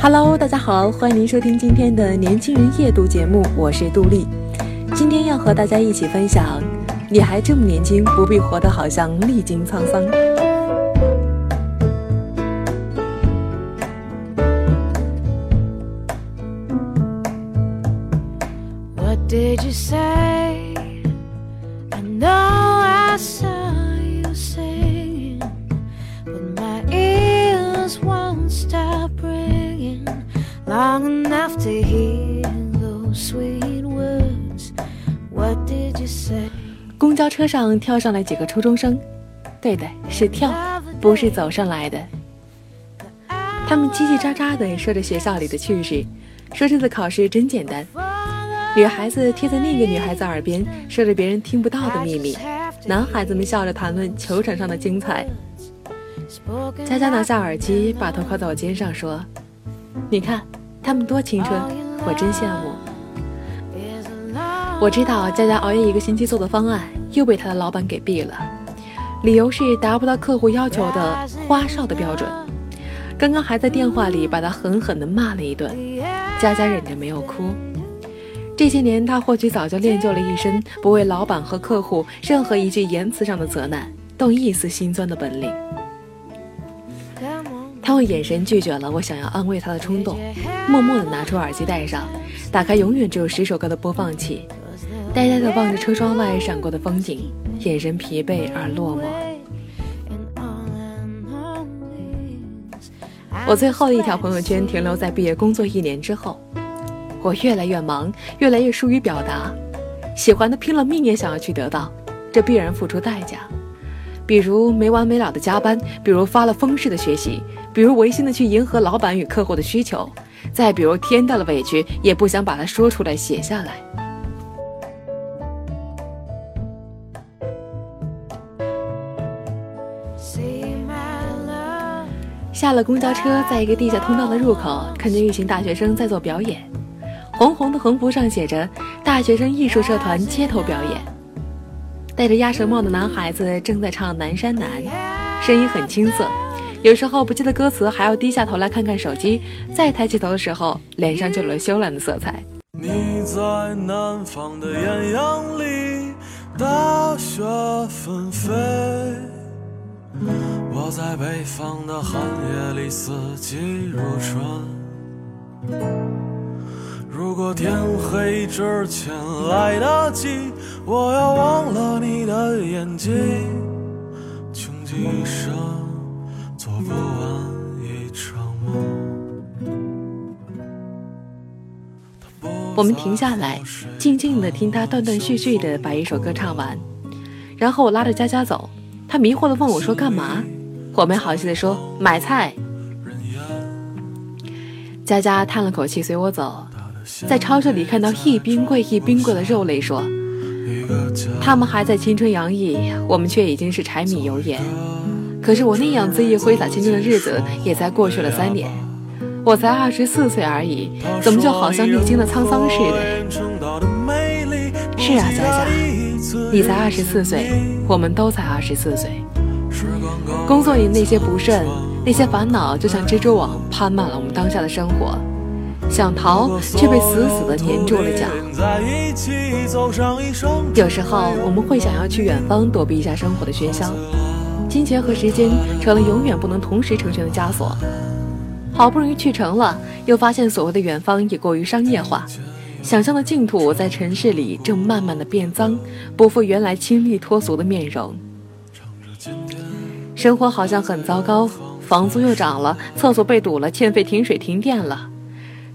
Hello，大家好，欢迎您收听今天的年轻人夜读节目，我是杜丽。今天要和大家一起分享，你还这么年轻，不必活得好像历经沧桑。What did you say? I know I saw you singing, but my ears Wide. Long enough to hear those sweet words. What did you say? 公交车上跳上来几个初中生，对的，是跳，不是走上来的。他们叽叽喳喳地说着学校里的趣事，说这次考试真简单。女孩子贴在另一个女孩子耳边说着别人听不到的秘密，男孩子们笑着谈论球场上的精彩。佳佳拿下耳机，把头靠在我肩上说：“你看，他们多青春，我真羡慕。”我知道佳佳熬夜一个星期做的方案又被他的老板给毙了，理由是达不到客户要求的花哨的标准。刚刚还在电话里把他狠狠地骂了一顿，佳佳忍着没有哭。这些年，他或许早就练就了一身不为老板和客户任何一句言辞上的责难动一丝心酸的本领。他用眼神拒绝了我想要安慰他的冲动，默默地拿出耳机戴上，打开永远只有十首歌的播放器，呆呆地望着车窗外闪过的风景，眼神疲惫而落寞。我最后的一条朋友圈停留在毕业工作一年之后。我越来越忙，越来越疏于表达，喜欢的拼了命也想要去得到，这必然付出代价，比如没完没了的加班，比如发了疯似的学习，比如违心的去迎合老板与客户的需求，再比如天大的委屈也不想把它说出来写下来。下了公交车，在一个地下通道的入口，看见一群大学生在做表演。红红的横幅上写着“大学生艺术社团街头表演”，戴着鸭舌帽的男孩子正在唱《南山南》，声音很青涩，有时候不记得歌词，还要低下头来看看手机，再抬起头的时候，脸上就有了羞懒的色彩。你在南方的艳阳里，大雪纷飞；我在北方的寒夜里，四季如春。如果天黑之前来得及，我要忘了你的眼睛，穷极一生我们停下来，静静地听他断断续续地把一首歌唱完，然后我拉着佳佳走，他迷惑地问我说：“干嘛？”我没好气地说：“买菜。”佳佳叹了口气，随我走。在超市里看到一冰柜一冰柜的肉类，说：“他们还在青春洋溢，我们却已经是柴米油盐。可是我那样恣意挥洒青春的日子，也才过去了三年。我才二十四岁而已，怎么就好像历经了沧桑似的？”是啊，佳佳，你才二十四岁，我们都才二十四岁。工作里那些不顺，那些烦恼，就像蜘蛛网，攀满了我们当下的生活。想逃，却被死死地粘住了脚。有时候，我们会想要去远方躲避一下生活的喧嚣，金钱和时间成了永远不能同时成全的枷锁。好不容易去成了，又发现所谓的远方也过于商业化，想象的净土在城市里正慢慢的变脏，不复原来清丽脱俗的面容。生活好像很糟糕，房租又涨了，厕所被堵了，欠费停水停电了。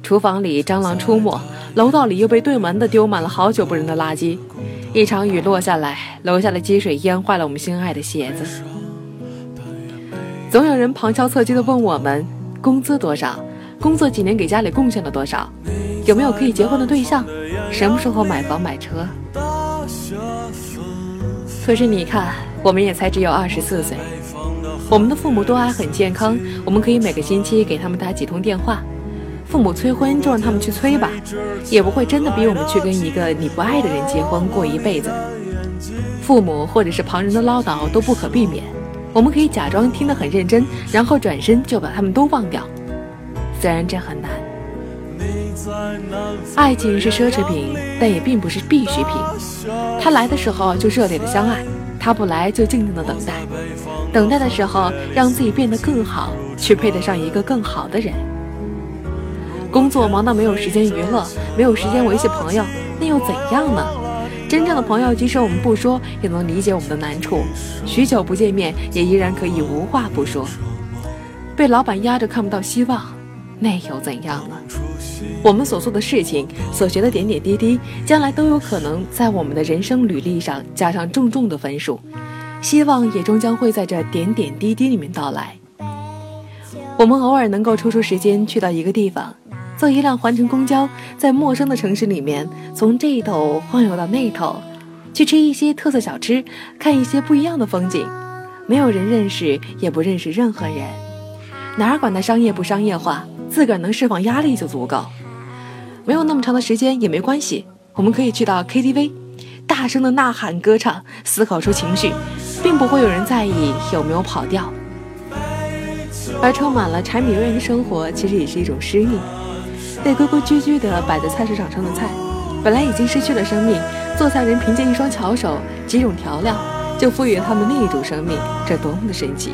厨房里蟑螂出没，楼道里又被对门的丢满了好久不扔的垃圾，一场雨落下来，楼下的积水淹坏了我们心爱的鞋子。总有人旁敲侧击地问我们工资多少，工作几年给家里贡献了多少，有没有可以结婚的对象，什么时候买房买车。可是你看，我们也才只有二十四岁，我们的父母都还很健康，我们可以每个星期给他们打几通电话。父母催婚就让他们去催吧，也不会真的逼我们去跟一个你不爱的人结婚过一辈子。父母或者是旁人的唠叨都不可避免，我们可以假装听得很认真，然后转身就把他们都忘掉。虽然这很难，爱情是奢侈品，但也并不是必需品。他来的时候就热烈的相爱，他不来就静静的等待。等待的时候，让自己变得更好，去配得上一个更好的人。工作忙到没有时间娱乐，没有时间维系朋友，那又怎样呢？真正的朋友，即使我们不说，也能理解我们的难处。许久不见面，也依然可以无话不说。被老板压着看不到希望，那又怎样呢？我们所做的事情，所学的点点滴滴，将来都有可能在我们的人生履历上加上重重的分数。希望也终将会在这点点滴滴里面到来。我们偶尔能够抽出时间去到一个地方。坐一辆环城公交，在陌生的城市里面，从这一头晃悠到那头，去吃一些特色小吃，看一些不一样的风景。没有人认识，也不认识任何人，哪儿管它商业不商业化，自个儿能释放压力就足够。没有那么长的时间也没关系，我们可以去到 KTV，大声的呐喊歌唱，思考出情绪，并不会有人在意有没有跑调。而充满了柴米油盐的生活，其实也是一种诗意。那规规矩矩地摆在菜市场上的菜，本来已经失去了生命，做菜人凭借一双巧手、几种调料，就赋予了他们另一种生命，这多么的神奇！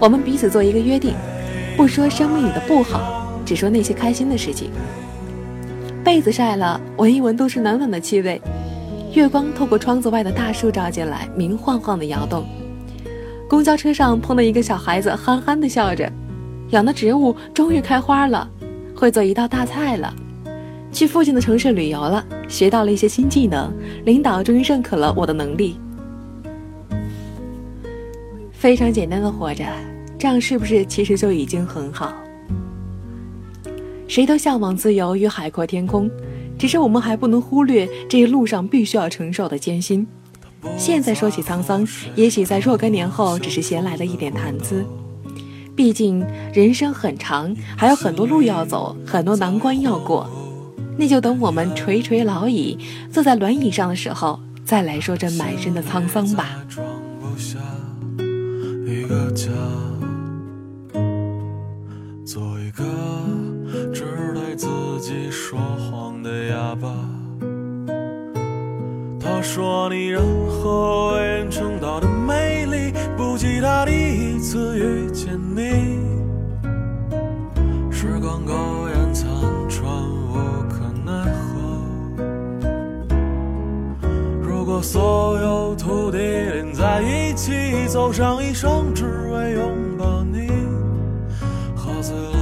我们彼此做一个约定，不说生命里的不好，只说那些开心的事情。被子晒了，闻一闻都是暖暖的气味。月光透过窗子外的大树照进来，明晃晃的摇动。公交车上碰到一个小孩子，憨憨的笑着。养的植物终于开花了，会做一道大菜了。去附近的城市旅游了，学到了一些新技能。领导终于认可了我的能力。非常简单的活着，这样是不是其实就已经很好？谁都向往自由与海阔天空，只是我们还不能忽略这一路上必须要承受的艰辛。现在说起沧桑，也许在若干年后，只是闲来的一点谈资。毕竟人生很长，还有很多路要走，很多难关要过。那就等我们垂垂老矣，坐在轮椅上的时候，再来说这满身的沧桑吧。做一个只对自己说谎的哑巴。他说你任何为人称道的美记得第一次遇见。你，时光苟延残喘，无可奈何。如果所有土地连在一起，走上一生，只为拥抱你，何子。